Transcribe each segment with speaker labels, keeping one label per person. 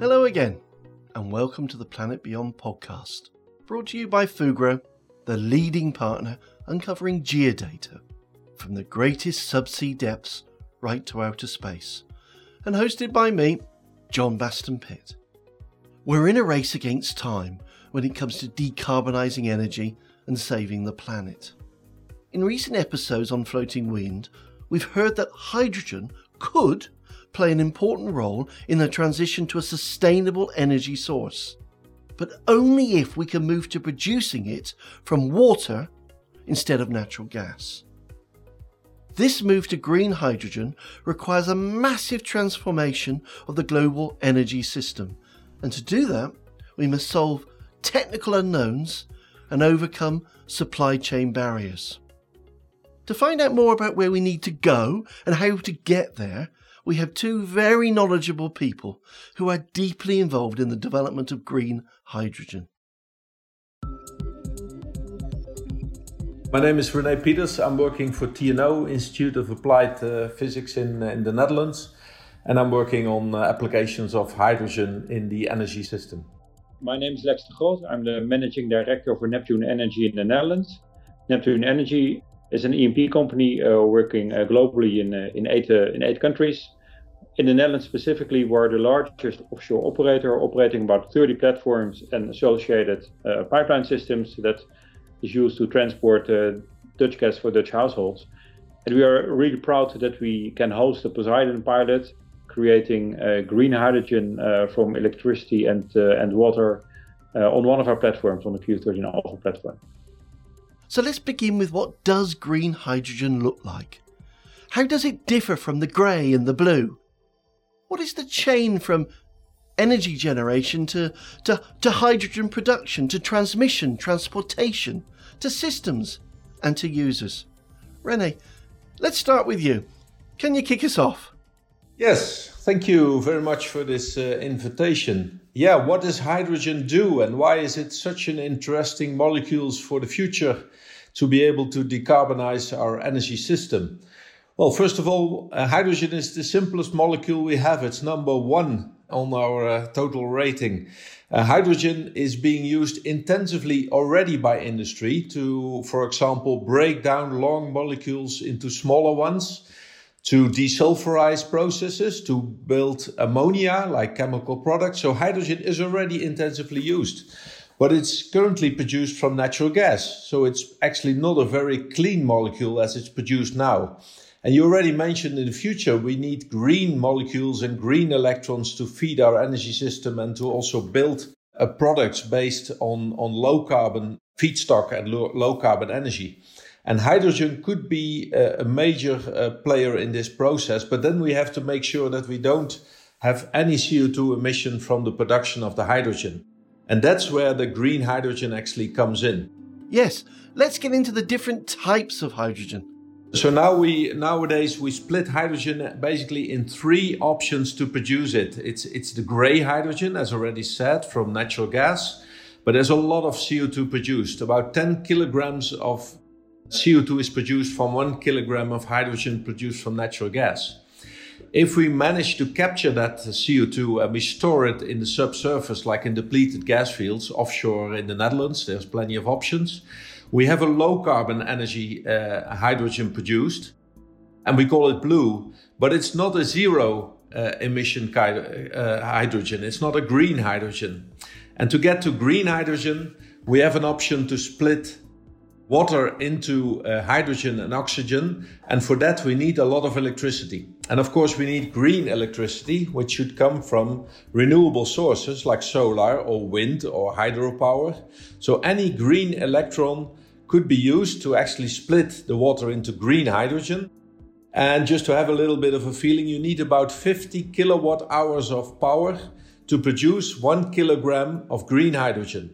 Speaker 1: Hello again, and welcome to the Planet Beyond podcast, brought to you by Fugro, the leading partner uncovering geodata from the greatest subsea depths right to outer space, and hosted by me, John Baston Pitt. We're in a race against time when it comes to decarbonising energy and saving the planet. In recent episodes on floating wind, we've heard that hydrogen could play an important role in the transition to a sustainable energy source, but only if we can move to producing it from water instead of natural gas. This move to green hydrogen requires a massive transformation of the global energy system, and to do that, we must solve technical unknowns and overcome supply chain barriers. To find out more about where we need to go and how to get there, we have two very knowledgeable people who are deeply involved in the development of green hydrogen.
Speaker 2: My name is Rene Peters. I'm working for TNO, Institute of Applied uh, Physics in, uh, in the Netherlands, and I'm working on uh, applications of hydrogen in the energy system.
Speaker 3: My name is Lex de Groot. I'm the managing director for Neptune Energy in the Netherlands. Neptune Energy is an E&P company uh, working uh, globally in, uh, in, eight, in eight countries. In the Netherlands specifically, we're the largest offshore operator, operating about 30 platforms and associated pipeline systems that is used to transport uh, Dutch gas for Dutch households. And we are really proud that we can host the Poseidon pilot, creating uh, green hydrogen uh, from electricity and, and water on one of our platforms, on the Q13 Alpha platform.
Speaker 1: So let's begin with what does green hydrogen look like? How does it differ from the grey and the blue? What is the chain from energy generation to, to, to hydrogen production, to transmission, transportation, to systems, and to users. Rene, let's start with you. Can you kick us off?
Speaker 2: Yes, thank you very much for this uh, invitation. Yeah, what does hydrogen do and why is it such an interesting molecule for the future to be able to decarbonize our energy system? Well, first of all, uh, hydrogen is the simplest molecule we have. It's number one on our uh, total rating. Uh, hydrogen is being used intensively already by industry to, for example, break down long molecules into smaller ones, to desulfurize processes, to build ammonia like chemical products. So hydrogen is already intensively used. But it's currently produced from natural gas. So it's actually not a very clean molecule as it's produced now. And you already mentioned in the future we need green molecules and green electrons to feed our energy system and to also build uh, products based on, on low carbon feedstock and low, low carbon energy. And hydrogen could be a, a major uh, player in this process, but then we have to make sure that we don't have any CO2 emission from the production of the hydrogen. And that's where the green hydrogen actually comes in.
Speaker 1: Yes, let's get into the different types of hydrogen.
Speaker 2: So now we nowadays we split hydrogen basically in three options to produce it. It's it's the gray hydrogen, as already said, from natural gas, but there's a lot of CO2 produced. About 10 kilograms of CO2 is produced from one kilogram of hydrogen produced from natural gas. If we manage to capture that CO2 and we store it in the subsurface, like in depleted gas fields offshore in the Netherlands, there's plenty of options we have a low carbon energy uh, hydrogen produced, and we call it blue, but it's not a zero uh, emission uh, hydrogen. It's not a green hydrogen. And to get to green hydrogen, we have an option to split water into uh, hydrogen and oxygen. And for that, we need a lot of electricity. And of course, we need green electricity, which should come from renewable sources like solar or wind or hydropower. So any green electron could be used to actually split the water into green hydrogen. And just to have a little bit of a feeling, you need about 50 kilowatt hours of power to produce one kilogram of green hydrogen.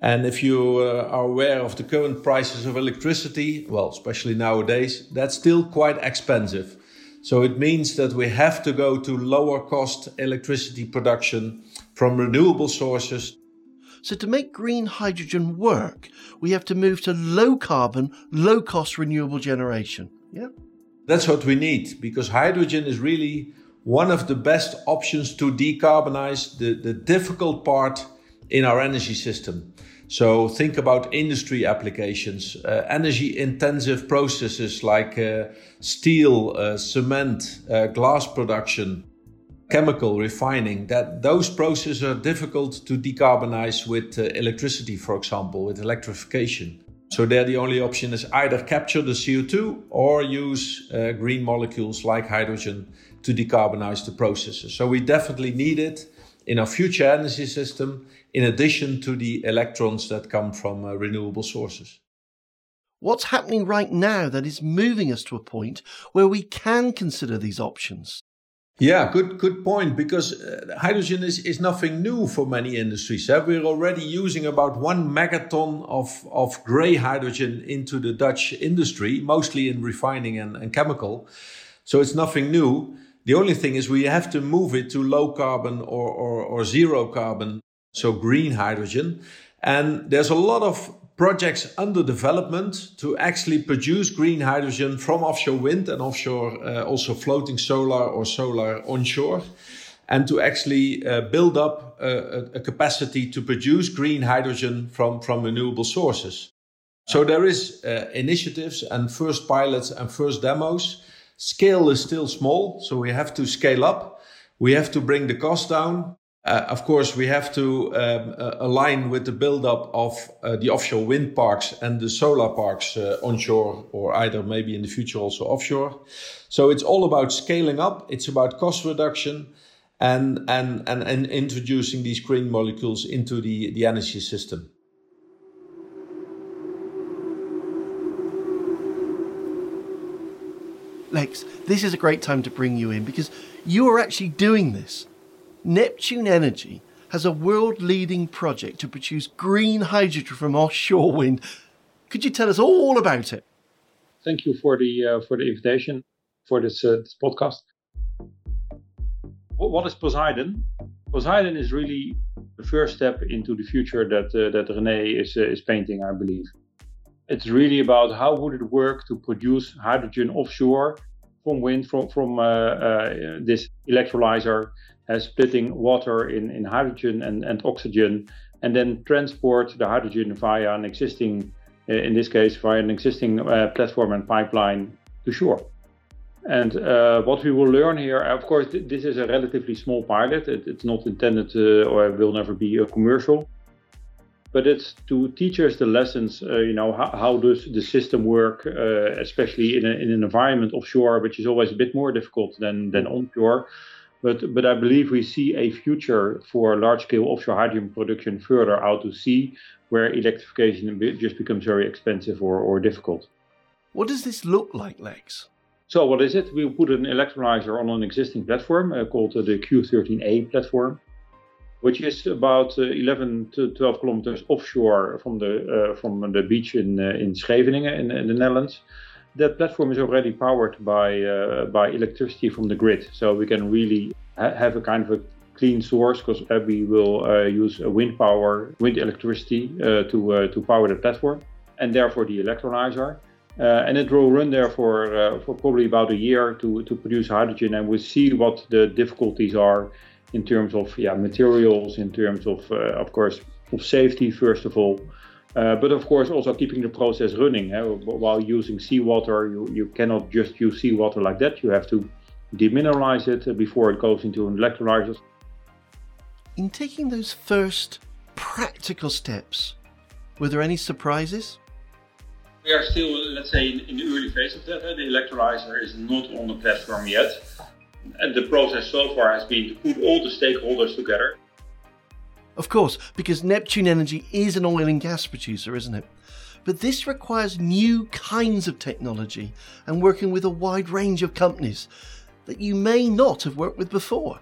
Speaker 2: And if you uh, are aware of the current prices of electricity, well, especially nowadays, that's still quite expensive. So it means that we have to go to lower cost electricity production from renewable sources
Speaker 1: so, to make green hydrogen work, we have to move to low carbon, low cost renewable generation. Yeah?
Speaker 2: That's what we need because hydrogen is really one of the best options to decarbonize the, the difficult part in our energy system. So think about industry applications, uh, energy intensive processes like uh, steel, uh, cement, uh, glass production, chemical refining. That those processes are difficult to decarbonize with uh, electricity, for example, with electrification. So there, the only option is either capture the CO2 or use uh, green molecules like hydrogen to decarbonize the processes. So we definitely need it in our future energy system, in addition to the electrons that come from uh, renewable sources.
Speaker 1: What's happening right now that is moving us to a point where we can consider these options?
Speaker 2: Yeah, good good point. Because uh, hydrogen is, is nothing new for many industries. Eh? We're already using about one megaton of, of gray hydrogen into the Dutch industry, mostly in refining and, and chemical. So it's nothing new. The only thing is we have to move it to low carbon or, or, or zero carbon, so green hydrogen. And there's a lot of projects under development to actually produce green hydrogen from offshore wind and offshore uh, also floating solar or solar onshore and to actually uh, build up uh, a, capacity to produce green hydrogen from, from renewable sources. So there is uh, initiatives and first pilots and first demos. Scale is still small, so we have to scale up. We have to bring the cost down. Uh, of course, we have to um, uh, align with the buildup of uh, the offshore wind parks and the solar parks uh, onshore, or either maybe in the future also offshore. So it's all about scaling up. It's about cost reduction and and and, and introducing these green molecules into the, the energy system.
Speaker 1: Lex, this is a great time to bring you in because you are actually doing this. Neptune Energy has a world leading project to produce green hydrogen from offshore wind. Could you tell us all about it?
Speaker 3: Thank you for the, uh, for the invitation for this, uh, this podcast. What is Poseidon? Poseidon is really the first step into the future that, uh, that René is, uh, is painting, I believe. It's really about how would it work to produce hydrogen offshore from wind, from, from uh, uh, this electrolyzer uh, splitting water in, in hydrogen and, and oxygen, and then transport the hydrogen via an existing, in this case, via an existing platform and pipeline to shore. And uh, what we will learn here, of course, th- this is a relatively small pilot. It, it's not intended or will never be a commercial, but it's to teach us the lessons. Uh, you know, how, how, does the system work, uh, especially in, a, in, an environment offshore, which is always a bit more difficult than than onshore. But, but I believe we see a future for large scale offshore hydrogen production further out to sea, where electrification just becomes very expensive or, or difficult.
Speaker 1: What does this look like, Lex?
Speaker 3: So, what is it? We put an electrolyzer on an existing platform uh, called uh, the Q13A platform, which is about uh, 11 to 12 kilometers offshore from the uh, from the beach in uh, in Scheveningen in, in the Netherlands that platform is already powered by uh, by electricity from the grid, so we can really ha- have a kind of a clean source because we will uh, use wind power, wind electricity uh, to to power the platform, and therefore the electrolyzer. And it will run there for for probably about a year to to produce hydrogen, and we'll see what the difficulties are in terms of yeah materials, in terms of of course of safety first of all. Uh, but of course, also keeping the process running. Eh? While using seawater, you, you cannot just use seawater like that. You have to demineralize it before it goes into an electrolyzer.
Speaker 1: In taking those first practical steps, were there any surprises?
Speaker 3: We are still, let's say, in, in the early phase of that. Eh? The electrolyzer is not on the platform yet. And the process so far has been to put all the stakeholders together
Speaker 1: of course, because Neptune Energy is an oil and gas producer, isn't it? But this requires new kinds of technology and working with a wide range of companies that you may not have worked with before.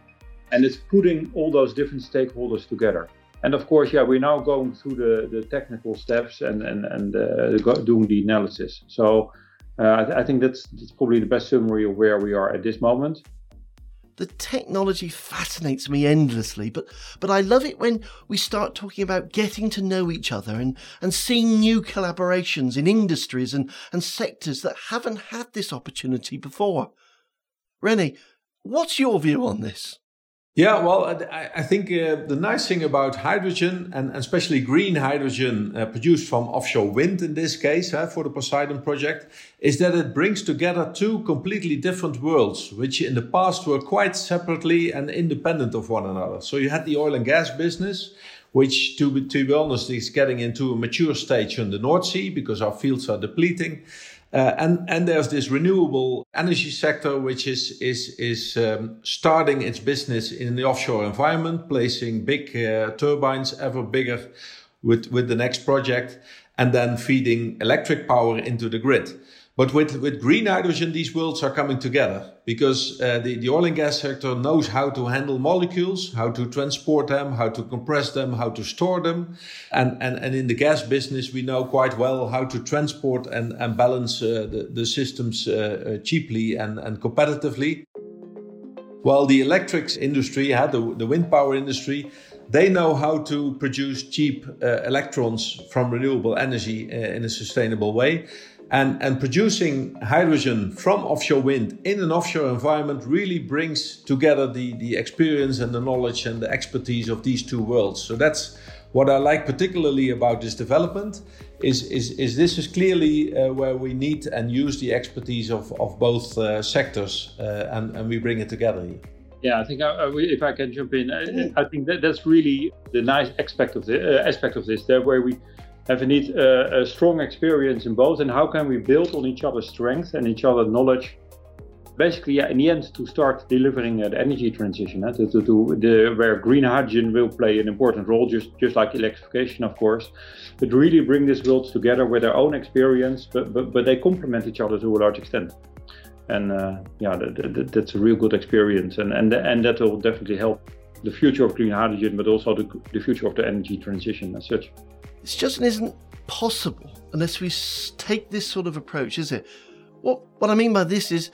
Speaker 3: And it's putting all those different stakeholders together. And of course, yeah, we're now going through the, the technical steps and, and, and uh, doing the analysis. So uh, I, th- I think that's, that's probably the best summary of where we are at this moment
Speaker 1: the technology fascinates me endlessly, but, but I love it when we start talking about getting to know each other and, and seeing new collaborations in industries and, and sectors that haven't had this opportunity before. René, What's your view on this?
Speaker 2: Yeah, well, I, I think uh, the nice thing about hydrogen, and especially green hydrogen uh, produced from offshore wind in this case uh, for the Poseidon project, is that it brings together two completely different worlds, which in the past were quite separately and independent of one another. So you had the oil and gas business, which, to be, to be honest, is getting into a mature stage in the North Sea because our fields are depleting. Uh, and and there's this renewable energy sector which is is is um, starting its business in the offshore environment, placing big uh, turbines ever bigger with with the next project, and then feeding electric power into the grid. But with, with green hydrogen, these worlds are coming together because uh, the, the oil and gas sector knows how to handle molecules, how to transport them, how to compress them, how to store them. And, and, and in the gas business, we know quite well how to transport and, and balance uh, the, the systems uh, uh cheaply and, and competitively. While the electrics industry, had the, the wind power industry, they know how to produce cheap uh, electrons from renewable energy uh, in a sustainable way. And, and producing hydrogen from offshore wind in an offshore environment really brings together the, the experience and the knowledge and the expertise of these two worlds. So that's what I like particularly about this development is, is, is this is clearly uh, where we need and use the expertise of, of both uh, sectors uh, and, and we bring it together here.
Speaker 3: Yeah, I think I, uh, uh, if I can jump in, I, I think that that's really the nice aspect of the uh, aspect of this, that where we have indeed a, a, strong experience in both, and how can we build on each other's strengths and each other's knowledge? Basically, yeah, in the end, to start delivering uh, the energy transition, uh, to, to, to, the where green hydrogen will play an important role, just just like electrification, of course, but really bring these worlds together with their own experience, but but, but they complement each other to a large extent and uh, yeah, that, that, that's a real good experience, and and and that will definitely help the future of green hydrogen, but also the, the future of the energy transition as such.
Speaker 1: It just isn't possible unless we take this sort of approach, is it? What, what I mean by this is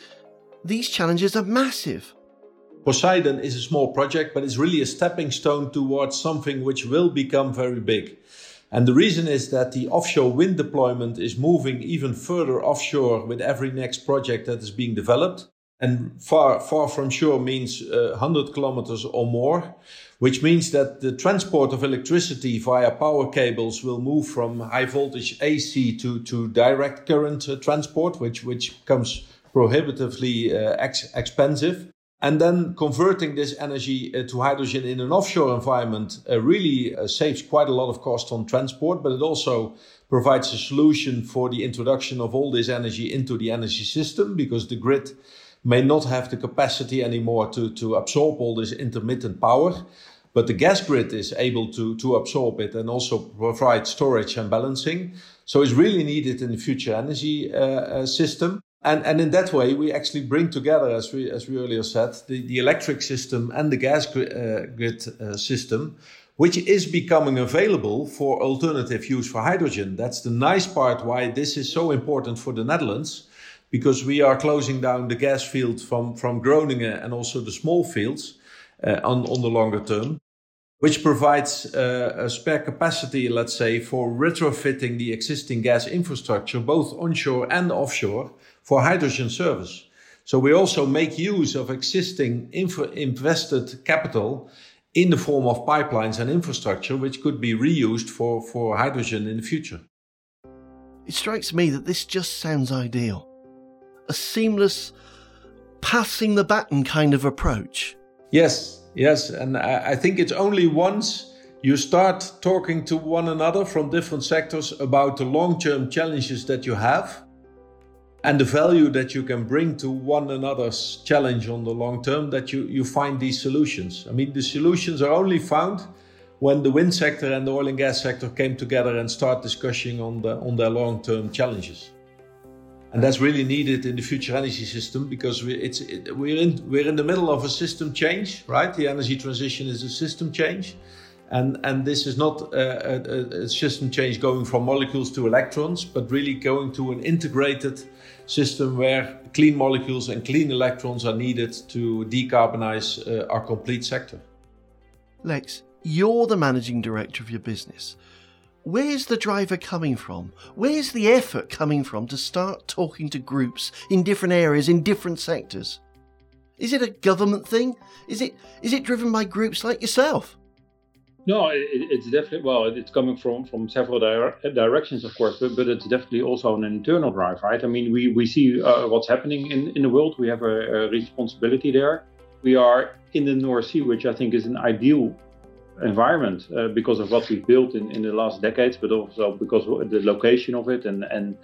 Speaker 1: these challenges are massive.
Speaker 2: Poseidon is a small project, but it's really a stepping stone towards something which will become very big. And the reason is that the offshore wind deployment is moving even further offshore with every next project that is being developed. And far, far from shore means uh, 100 kilometers or more which means that the transport of electricity via power cables will move from high voltage AC to, to direct current uh, transport, which, which becomes prohibitively uh, ex- expensive. And then converting this energy uh, to hydrogen in an offshore environment uh, really uh, saves quite a lot of cost on transport, but it also provides a solution for the introduction of all this energy into the energy system because the grid may not have the capacity anymore to, to absorb all this intermittent power. But the gas grid is able to, to absorb it and also provide storage and balancing. So it's really needed in the future energy uh, uh, system. And, and in that way, we actually bring together, as we, as we earlier said, the, the electric system and the gas grid, uh, grid uh, system, which is becoming available for alternative use for hydrogen. That's the nice part why this is so important for the Netherlands because we are closing down the gas field from, from Groningen and also the small fields uh, on, on the longer term, which provides uh, a spare capacity, let's say, for retrofitting the existing gas infrastructure, both onshore and offshore, for hydrogen service. So we also make use of existing infra- invested capital in the form of pipelines and infrastructure, which could be reused for, for hydrogen in the future.
Speaker 1: It strikes me that this just sounds ideal a seamless passing the baton kind of approach.
Speaker 2: Yes, yes. And I, I think it's only once you start talking to one another from different sectors about the long term challenges that you have and the value that you can bring to one another's challenge on the long term that you, you find these solutions. I mean, the solutions are only found when the wind sector and the oil and gas sector came together and start discussing on, the, on their long term challenges and that's really needed in the future energy system because we, it's it, we're in we're in the middle of a system change, right? The energy transition is a system change, and and this is not a, a, a system change going from molecules to electrons, but really going to an integrated system where clean molecules and clean electrons are needed to decarbonize uh, our complete sector.
Speaker 1: Lex, you're the managing director of your business. Where's the driver coming from? Where's the effort coming from to start talking to groups in different areas, in different sectors? Is it a government thing? Is it is it driven by groups like yourself?
Speaker 3: No, it, it's definitely well. It's coming from from several dire- directions, of course, but, but it's definitely also an internal drive, right? I mean, we we see uh, what's happening in in the world. We have a, a, responsibility there. We are in the North Sea, which I think is an ideal environment uh, because of what we've built in, in the last decades, but also because of the location of it and and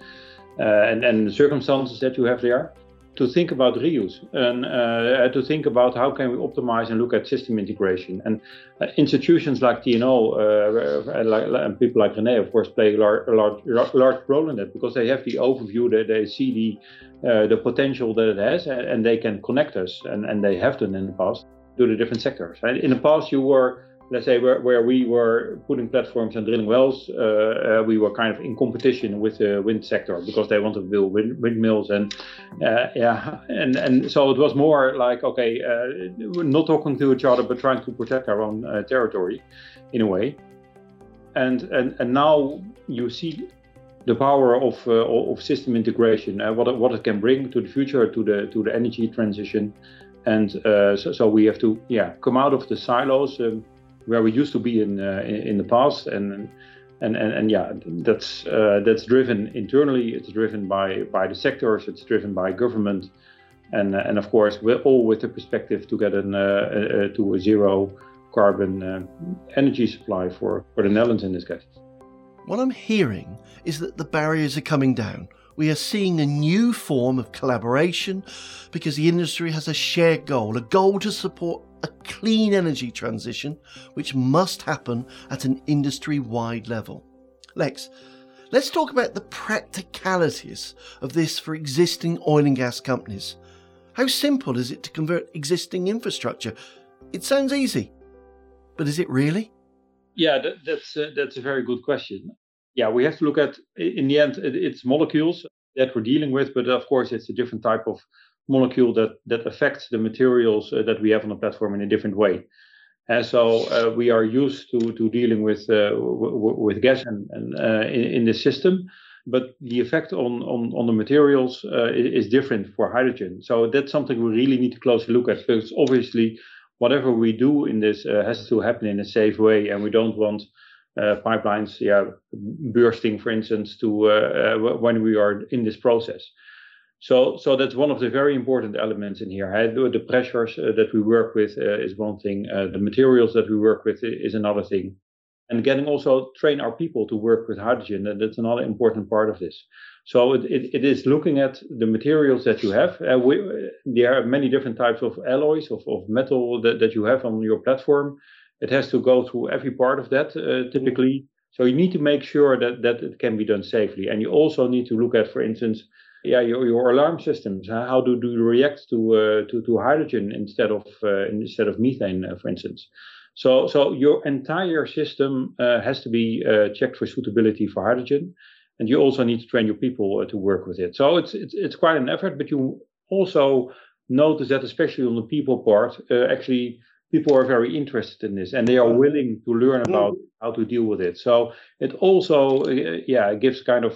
Speaker 3: uh, and, and the circumstances that you have there to think about reuse and uh, to think about how can we optimize and look at system integration. And uh, institutions like TNO uh, like, and people like René, of course, play a large, large, large role in that because they have the overview, they, they see the, uh, the potential that it has, and, and, they can connect us, and, and they have done in the past to the different sectors. And in the past, you were let's say where, where we were putting platforms and drilling wells, uh, uh, we were kind of in competition with the wind sector because they wanted to build wind, windmills and uh, yeah, and and so it was more like okay, uh, we're not talking to each other but trying to protect our own uh, territory, in a way. And and and now you see the power of uh, of system integration, and what it, what it can bring to the future, to the to the energy transition. And so, so, we have to, yeah, come out of the silos, um, where we used to be in uh, in, the past. And and and, and yeah that's uh, that's driven internally. It's driven by by the sectors. It's driven by government. And and of course we're all with the perspective to get an uh, to a zero carbon energy supply for for the Netherlands in this case.
Speaker 1: What I'm hearing is that the barriers are coming down. We are seeing a new form of collaboration because the industry has a shared goal, a goal to support a clean energy transition, which must happen at an industry wide level. Lex, let's talk about the practicalities of this for existing oil and gas companies. How simple is it to convert existing infrastructure? It sounds easy, but is it really?
Speaker 3: Yeah, that, that's uh, that's a very good question yeah, we have to look at in the end it's molecules that we're dealing with, but of course it's a different type of molecule that that affects the materials uh, that we have on the platform in a different way. And so uh, we are used to to dealing with uh, with gas and, and uh, in, in the system, but the effect on on, on the materials uh, is different for hydrogen. So that's something we really need to closely look at because obviously whatever we do in this uh, has to happen in a safe way, and we don't want pipelines yeah, bursting, for instance, to when we are in this process. So, so that's one of the very important elements in here. The pressures uh, that we work with uh, is one thing. Uh, the materials that we work with is another thing and getting also train our people to work with hydrogen. And that's another important part of this. So it, it, it is looking at the materials that you have. Uh, we, there are many different types of alloys of, of metal that, that you have on your platform. It has to go through every part of that uh, mm-hmm. typically. So you need to make sure that, that it can be done safely. And you also need to look at, for instance, yeah, your, your alarm systems. How do, do you react to, uh, to, to hydrogen instead of, uh, instead of methane, uh, for instance? So, so your entire system uh, has to be uh, checked for suitability for hydrogen. And you also need to train your people to work with it. So it's, it's, it's quite an effort, but you also notice that especially on the people part, actually people are very interested in this and they are willing to learn about how to deal with it. So it also, uh, yeah, gives kind of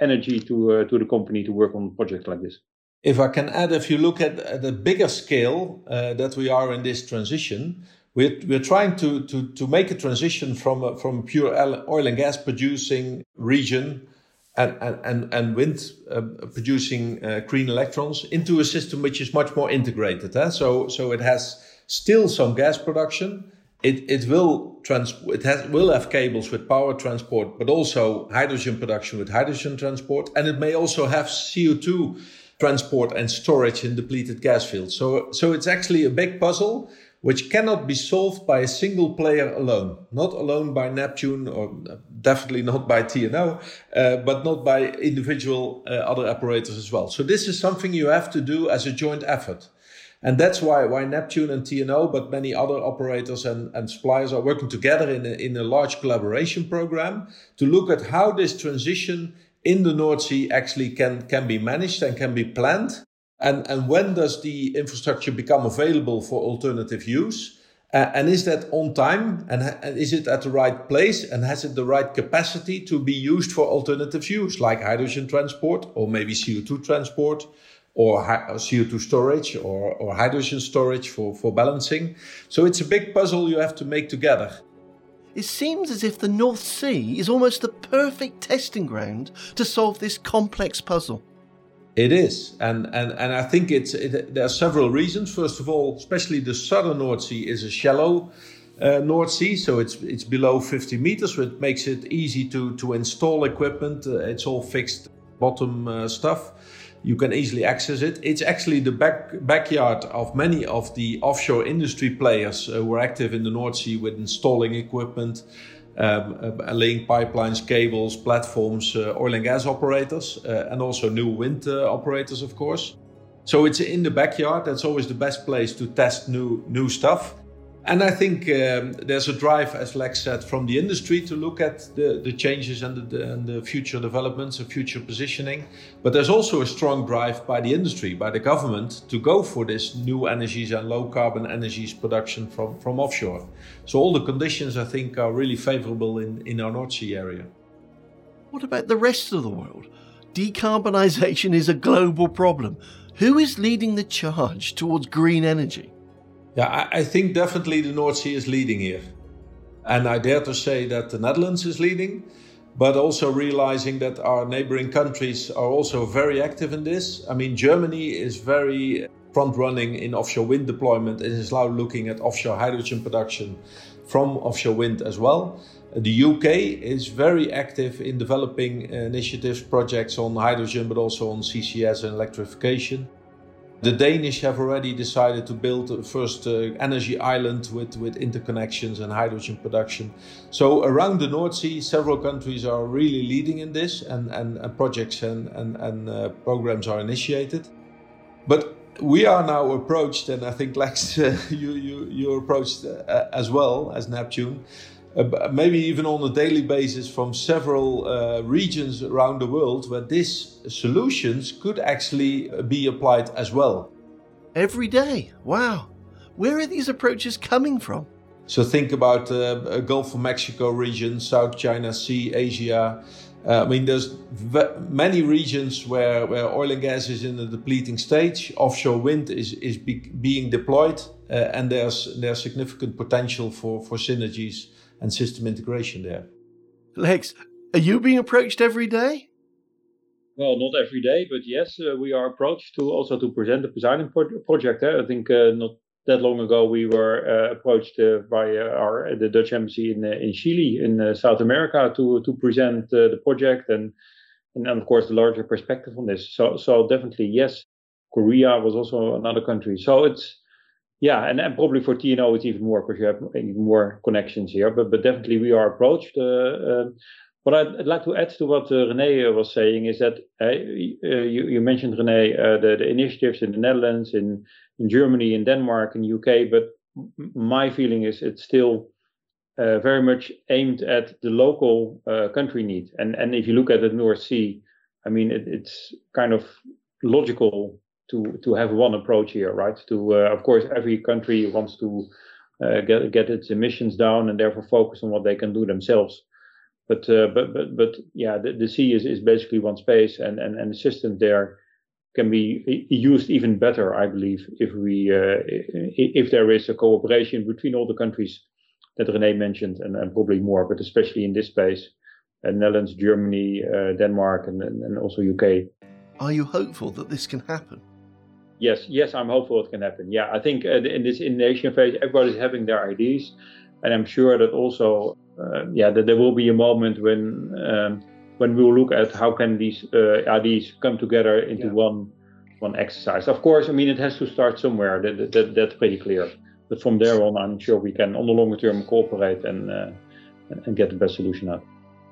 Speaker 3: energy to uh, to the company to work on projects like this.
Speaker 2: If I can add, if you look at the bigger scale uh, that we are in this transition, we're, we're trying to, to, to make a transition from a, from pure oil and gas producing region and, and, and wind uh, producing uh, green electrons into a system which is much more integrated. Eh? So, so it has still some gas production. It, it will trans it has will have cables with power transport, but also hydrogen production with hydrogen transport, and it may also have CO2 transport and storage in depleted gas fields. So so it's actually a big puzzle which cannot be solved by a single player alone, not alone by Neptune or definitely not by TNO, uh, but not by individual uh, other operators as well. So this is something you have to do as a joint effort. And that's why, why Neptune and TNO, but many other operators and, and suppliers are working together in a, in a large collaboration program to look at how this transition in the North Sea actually can, can be managed and can be planned. And, and when does the infrastructure become available for alternative use? Uh, and is that on time? And, and is it at the right place? And has it the right capacity to be used for alternative use, like hydrogen transport or maybe CO2 transport? Or CO2 storage or, or hydrogen storage for, for balancing. So it's a big puzzle you have to make together.
Speaker 1: It seems as if the North Sea is almost the perfect testing ground to solve this complex puzzle.
Speaker 2: It is, and and and I think it's it, there are several reasons. First of all, especially the southern North Sea is a shallow uh, North Sea, so it's it's below 50 meters, which makes it easy to to install equipment. Uh, it's all fixed bottom uh, stuff. You can easily access it. It's actually the back backyard of many of the offshore industry players uh, who are active in the North Sea with installing equipment um, uh, laying pipelines, cables, platforms, uh, oil and gas operators, uh, and also new wind operators, of course. So it's in the backyard. That's always the best place to test new new stuff. And I think um, there's a drive, as Lex said, from the industry to look at the, the changes and the, and the future developments and future positioning. But there's also a strong drive by the industry, by the government, to go for this new energies and low carbon energies production from, from offshore. So all the conditions, I think, are really favorable in, in our North Sea area.
Speaker 1: What about the rest of the world? Decarbonisation is a global problem. Who is leading the charge towards green energy?
Speaker 2: Yeah, I, I think definitely the North Sea is leading here. And I dare to say that the Netherlands is leading, but also realizing that our neighboring countries are also very active in this. I mean, Germany is very front running in offshore wind deployment and is now looking at offshore hydrogen production from offshore wind as well. The UK is very active in developing initiatives, projects on hydrogen, but also on CCS and electrification. The Danish have already decided to build the first uh, energy island with, with interconnections and hydrogen production. So around the North Sea, several countries are really leading in this, and, and, and projects and, and, and uh, programs are initiated. But we are now approached, and I think Lex, uh, you, you, you're approached uh, as well as Neptune uh, maybe even on a daily basis from several uh, regions around the world where these solutions could actually uh, be applied as well.
Speaker 1: Every day? Wow. Where are these approaches coming from?
Speaker 2: So think about uh, Gulf of Mexico region, South China Sea, Asia. Uh, I mean, there's many regions where, where oil and gas is in a depleting stage. Offshore wind is, is be being deployed, uh, and there's, there's significant potential for, for synergies and system integration there.
Speaker 1: Lex, are you being approached every day?
Speaker 3: Well, not every day, but yes, uh, we are approached to also to present the Poseidon pro- project. Eh? I think uh, not that long ago we were uh, approached uh, by uh, our the Dutch embassy in uh, in Chile in South America to to present the project and, and of course the larger perspective on this. So so definitely yes, Korea was also another country. So it's yeah, and, and probably for TNO it's even more because you have even more connections here. But but definitely we are approached. Uh, uh, what I'd, like to add to what uh, René was saying is that uh, you, you, mentioned René the, the, initiatives in the Netherlands, in in Germany, in Denmark, in UK. But my feeling is it's still uh, very much aimed at the local uh, country need. And and if you look at the North Sea, I mean it, it's kind of logical to to have one approach here, right? To uh, of course every country wants to uh, get get its emissions down and therefore focus on what they can do themselves. But uh, but but but yeah, the, the sea is, is basically one space, and and and the system there can be used even better, I believe, if we uh, if there is a cooperation between all the countries that René mentioned, and, and probably more, but especially in this space, uh, Netherlands, Germany, uh, Denmark, and, and also UK.
Speaker 1: Are you hopeful that this can happen?
Speaker 3: Yes, yes, I'm hopeful it can happen. Yeah, I think uh, in this innovation phase, everybody's having their ideas, and I'm sure that also, uh, yeah, that there will be a moment when um, when we'll look at how can these uh, ideas come together into yeah. one one exercise. Of course, I mean it has to start somewhere. That, that, that's pretty clear. But from there on, I'm sure we can, on the longer term, cooperate and uh, and get the best solution out.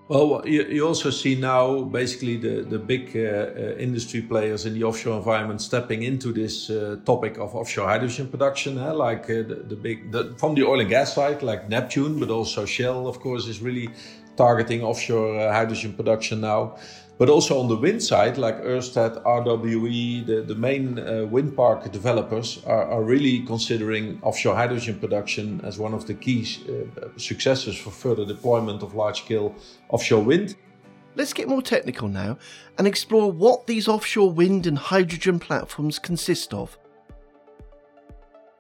Speaker 2: Well, you, also see now basically the, the big uh, uh, industry players in the offshore environment stepping into this uh, topic of offshore hydrogen production, eh? like uh, the, the, big, the, from the oil and gas side, like Neptune, but also Shell, of course, is really targeting offshore uh, hydrogen production now. But also on the wind side, like Ørsted, RWE, the, the main uh, wind park developers are, are really considering offshore hydrogen production as one of the key uh, successes for further deployment of large scale offshore wind.
Speaker 1: let's get more technical now and explore what these offshore wind and hydrogen platforms consist of.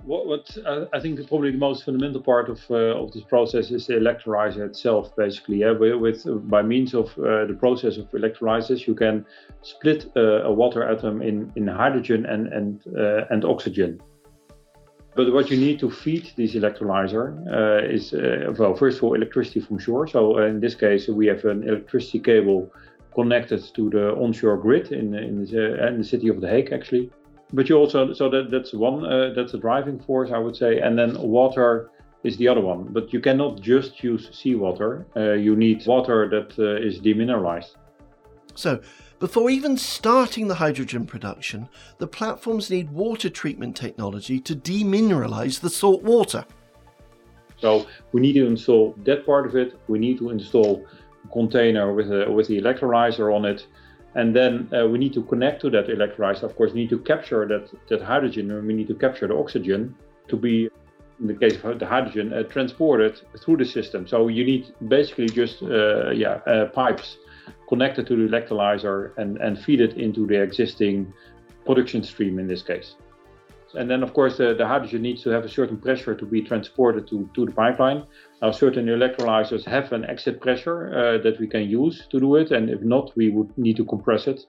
Speaker 3: What, what I think probably the most fundamental part of uh, of this process is the electrolyzer itself. Basically, yeah, with, with by means of uh, the process of electrolysis, you can split uh, a water atom in in hydrogen and and uh, and oxygen. But what you need to feed this electrolyzer uh, is, uh, well, first of all, electricity from shore. So in this case, we have an electricity cable connected to the onshore grid in, in, the, in the city of The Hague, actually. But you also, so that, that's one, uh, that's a driving force, I would say. And then water is the other one. But you cannot just use seawater. Uh, you need water that uh, is demineralized.
Speaker 1: So, before even starting the hydrogen production, the platforms need water treatment technology to demineralize the salt water.
Speaker 3: So we need to install that part of it. We need to install a container with a, with the electrolyzer on it, and then uh, we need to connect to that electrolyzer. Of course, we need to capture that that hydrogen, and we need to capture the oxygen to be, in the case of the hydrogen, uh, transported through the system. So you need basically just uh, yeah uh, pipes connected to the electrolyzer and, and feed it into the existing production stream in this case. And then, of course, the, the hydrogen needs to have a certain pressure to be transported to, to the pipeline. Now, certain electrolyzers have an exit pressure uh, that we can use to do it, and if not, we would need to compress it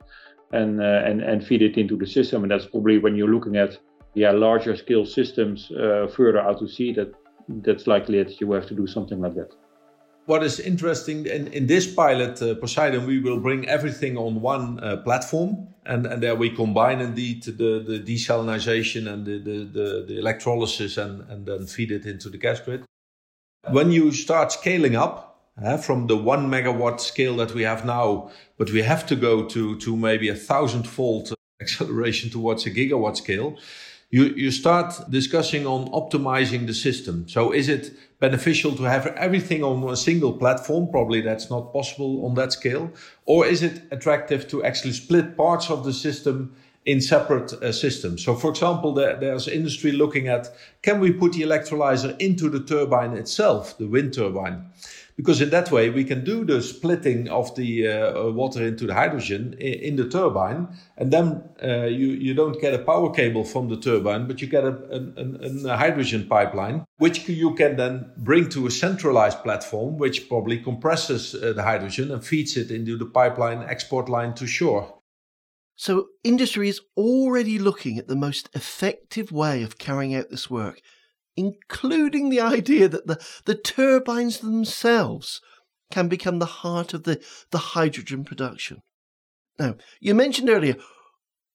Speaker 3: and, uh, and, and feed it into the system. And that's probably when you're looking at yeah, larger scale systems uh, further out to sea, that that's likely that you have to do something like that
Speaker 2: what is interesting in, in this pilot, uh, Poseidon, we will bring everything on one uh, platform, and, and there we combine indeed the, the desalination and the, the, the, the, electrolysis and, and then feed it into the gas grid. When you start scaling up uh, from the one megawatt scale that we have now, but we have to go to, to maybe a thousand fold acceleration towards a gigawatt scale, you, you start discussing on optimizing the system. So is it beneficial to have everything on a single platform? Probably that's not possible on that scale. Or is it attractive to actually split parts of the system in separate uh, systems? So for example, there, there's industry looking at, can we put the electrolyzer into the turbine itself, the wind turbine? Because in that way we can do the splitting of the uh, water into the hydrogen in, in the turbine, and then uh, you you don't get a power cable from the turbine, but you get a, a, a, hydrogen pipeline, which you can then bring to a centralized platform, which probably compresses uh, the hydrogen and feeds it into the pipeline export line to shore.
Speaker 1: So industry is already looking at the most effective way of carrying out this work including the idea that the, the turbines themselves can become the heart of the, the hydrogen production. Now, you mentioned earlier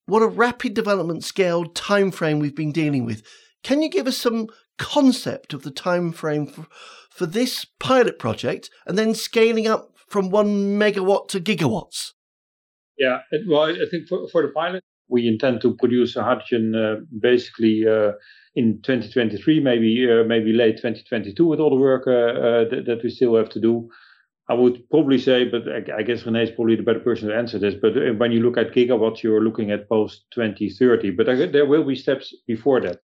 Speaker 1: what a rapid development scale time frame we've been dealing with. Can you give us some concept of the time frame for, for this pilot project and then scaling up from one megawatt to gigawatts?
Speaker 3: Yeah, well, I think for, for the pilot, we intend to produce hydrogen uh, basically uh, in 2023, maybe uh, maybe late 2022, with all the work that, that, we still have to do. I would probably say, but I, guess René is probably the better person to answer this. But when you look at gigawatts, you're looking at post 2030. But there will be steps before that.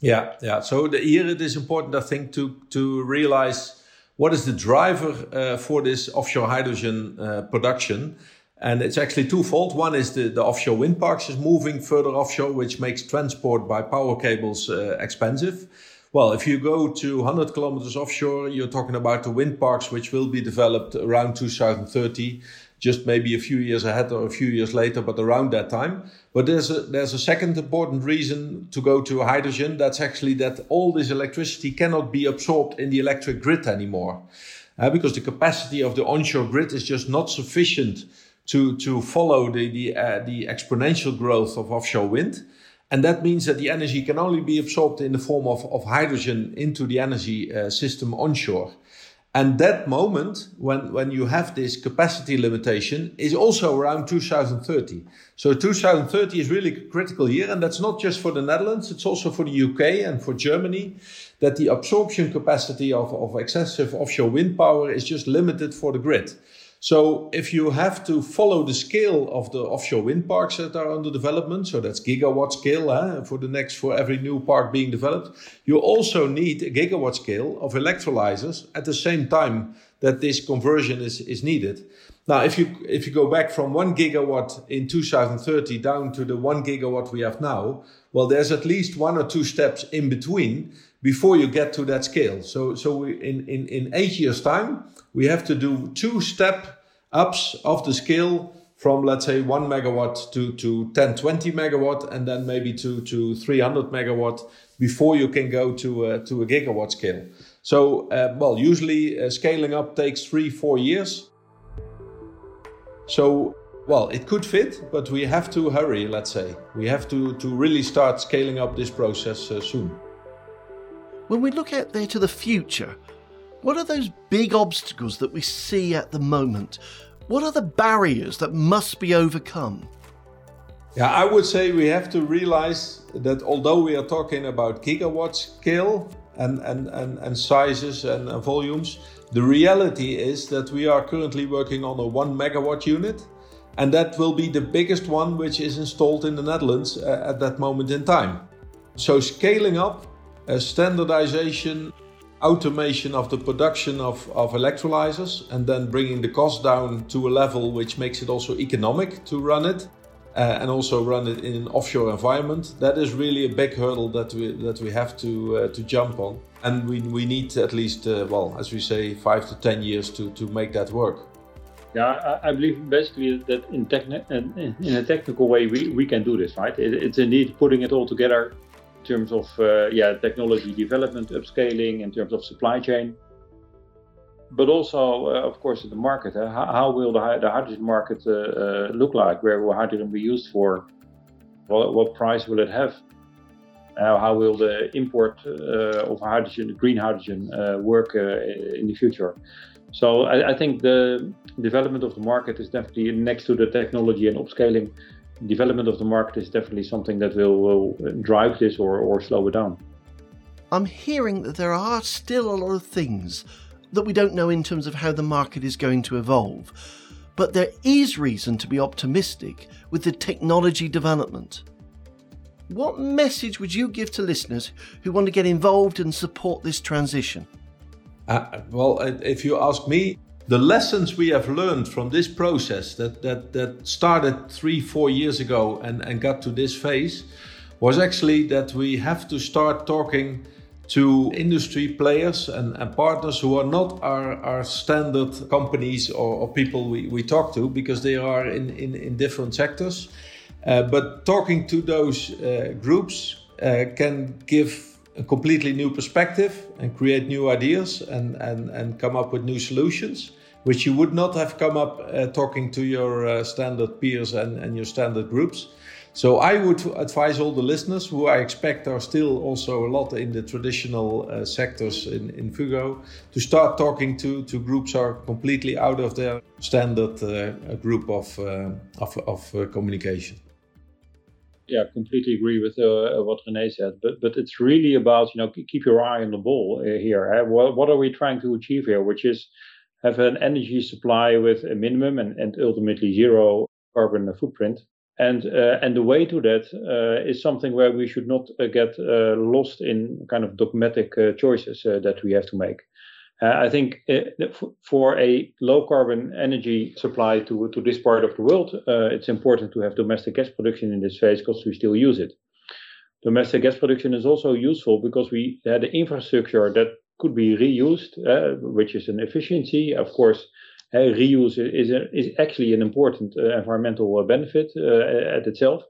Speaker 2: Yeah, yeah. So the, here it is important, I think, to to realize what is the driver uh, for this offshore hydrogen uh, production and it's actually twofold. One is the, the offshore wind parks is moving further offshore, which makes transport by power cables uh, expensive. Well, if you go to 100 kilometers offshore, you're talking about the wind parks, which will be developed around 2030, just maybe a few years ahead or a few years later, but around that time. But there's a, there's a second important reason to go to hydrogen. That's actually that all this electricity cannot be absorbed in the electric grid anymore. Uh, because the capacity of the onshore grid is just not sufficient to, to follow the, the, uh, the exponential growth of offshore wind. And that means that the energy can only be absorbed in the form of, of hydrogen into the energy uh, system onshore. And that moment, when, when you have this capacity limitation, is also around 2030. So 2030 is really a critical year. And that's not just for the Netherlands, it's also for the UK and for Germany, that the absorption capacity of, of excessive offshore wind power is just limited for the grid. So if you have to follow the scale of the offshore wind parks that are under development, so that's gigawatt scale eh, for the next for every new park being developed, you also need a gigawatt scale of electrolyzers at the same time that this conversion is, is needed. Now, if you if you go back from one gigawatt in 2030 down to the one gigawatt we have now, well, there's at least one or two steps in between before you get to that scale. So, so we, in, in, in eight years' time, we have to do two step ups of the scale from, let's say, one megawatt to, to 10, 20 megawatt, and then maybe to, to 300 megawatt before you can go to, uh, to a gigawatt scale. So, uh, well, usually uh, scaling up takes three, four years. So, well, it could fit, but we have to hurry, let's say. We have to, to really start scaling up this process uh, soon.
Speaker 1: When we look out there to the future, what are those big obstacles that we see at the moment? What are the barriers that must be overcome?
Speaker 2: Yeah, I would say we have to realize that although we are talking about gigawatt scale and, and, and, and sizes and, and volumes, the reality is that we are currently working on a one megawatt unit, and that will be the biggest one which is installed in the Netherlands uh, at that moment in time. So, scaling up standardization, automation of the production of, of electrolyzers, and then bringing the cost down to a level which makes it also economic to run it. Uh, and also run it in an offshore environment. That is really a big hurdle that we that we have to uh, to jump on, and we we need at least uh, well, as we say, five to ten years to to make that work.
Speaker 3: Yeah, I, believe basically that in, techni- in a technical way we, we can do this, right? It, it's indeed putting it all together in terms of uh, yeah technology development, upscaling, in terms of supply chain, but also uh, of course the market. Uh, how, how, will the, the hydrogen market uh, uh, look like? Where will hydrogen be used for? What, what price will it have? how will the import uh, of hydrogen, green hydrogen, work in the future? So I, I, think the development of the market is definitely next to the technology and upscaling development of the market is definitely something that will, will drive this or, or slow it down.
Speaker 1: I'm hearing that there are still a lot of things that we don't know in terms of how the market is going to evolve, but there is reason to be optimistic with the technology development. What message would you give to listeners who want to get involved and support this transition?
Speaker 2: Uh, well, if you ask me, the lessons we have learned from this process that, that, that started three, four years ago and, and got to this phase was actually that we have to start talking to industry players and, and partners who are not our, our standard companies or, or people we, we talk to because they are in, in, in different sectors. Uh, but talking to those uh, groups uh, can give a completely new perspective and create new ideas and, and, and come up with new solutions which you would not have come up uh, talking to your uh, standard peers and, and your standard groups. So I would advise all the listeners, who I expect are still also a lot in the traditional uh, sectors in, in Fugro, to start talking to, to groups are completely out of their standard uh, group of, uh, of, of uh, communication.
Speaker 3: Yeah, completely agree with uh, what René said. But but it's really about you know keep your eye on the ball here. Eh? What, what are we trying to achieve here? Which is have an energy supply with a minimum and, and ultimately zero carbon footprint. And uh, and the way to that uh, is something where we should not uh, get uh, lost in kind of dogmatic uh, choices uh, that we have to make. I think for a low carbon energy supply to, to this part of the world, it's important to have domestic gas production in this phase because we still use it. Domestic gas production is also useful because we had the infrastructure that could be reused, uh, which is an efficiency. Of course, uh, reuse is, a, is actually an important uh, environmental benefit at itself.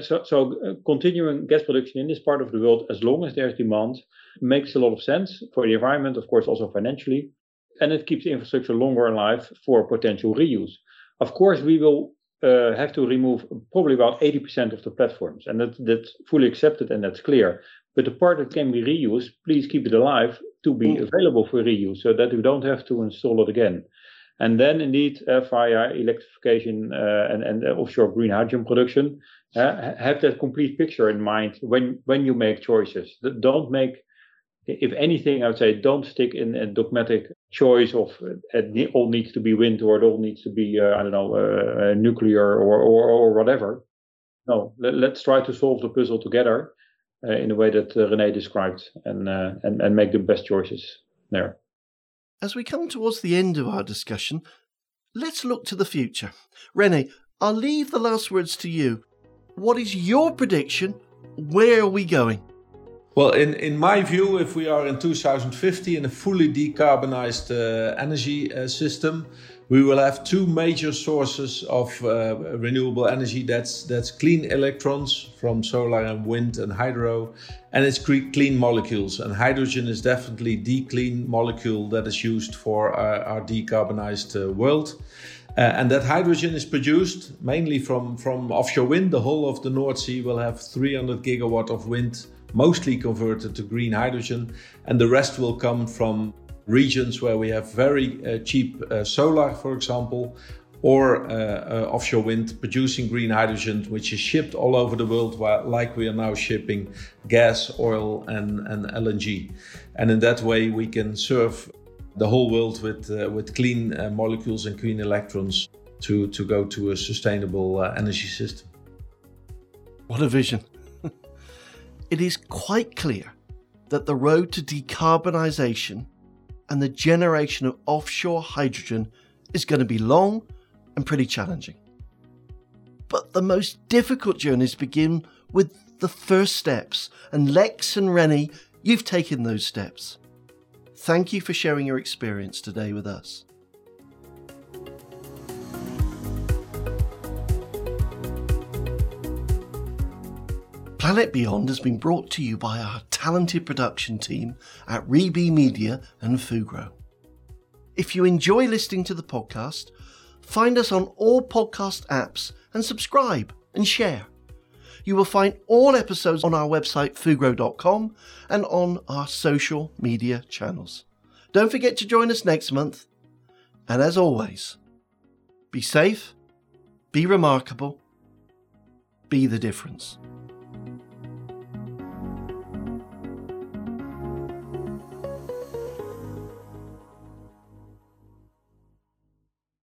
Speaker 3: So, so continuing gas production in this part of the world, as long as there's demand, makes a lot of sense for the environment, of course, also financially, and it keeps the infrastructure longer alive for potential reuse. Of course, we will uh, have to remove probably about 80% of the platforms, and that, that's fully accepted and that's clear. But the part that can be reused, please keep it alive to be mm. available for reuse so that we don't have to install it again. And then indeed, uh, via electrification uh, and, and uh, offshore green hydrogen production, uh, have that complete picture in mind when, when you make choices. Don't make, if anything, I would say, don't stick in a dogmatic choice of uh, it all needs to be wind or it all needs to be, uh, I don't know, nuclear or, or, or whatever. No, let, us try to solve the puzzle together uh, in the way that uh, René described and, uh, and, and make the best choices there.
Speaker 1: As we come towards the end of our discussion, let's look to the future. Rene, I'll leave the last words to you. What is your prediction? Where are we going?
Speaker 2: Well, in, in my view, if we are in 2050 in a fully decarbonized uh, energy uh, system, we will have two major sources of uh, renewable energy. That's that's clean electrons from solar and wind and hydro, and it's clean molecules. And hydrogen is definitely the clean molecule that is used for our, our decarbonized uh, world. Uh, and that hydrogen is produced mainly from, from offshore wind. The whole of the North Sea will have 300 gigawatt of wind mostly converted to green hydrogen, and the rest will come from regions where we have very uh, cheap uh, solar, for example, or uh, uh, offshore wind producing green hydrogen, which is shipped all over the world, like we are now shipping gas, oil, and, and LNG. And in that way, we can serve the whole world with, uh, with clean uh, molecules and clean electrons to, to go to a sustainable energy system.
Speaker 1: What a vision! It is quite clear that the road to decarbonisation and the generation of offshore hydrogen is going to be long and pretty challenging. But the most difficult journeys begin with the first steps, and Lex and Rene, you've taken those steps. Thank you for sharing your experience today with us. Planet Beyond has been brought to you by our talented production team at Reby Media and Fugro. If you enjoy listening to the podcast, find us on all podcast apps and subscribe and share. You will find all episodes on our website fugro.com and on our social media channels. Don't forget to join us next month. And as always, be safe, be remarkable, be the difference.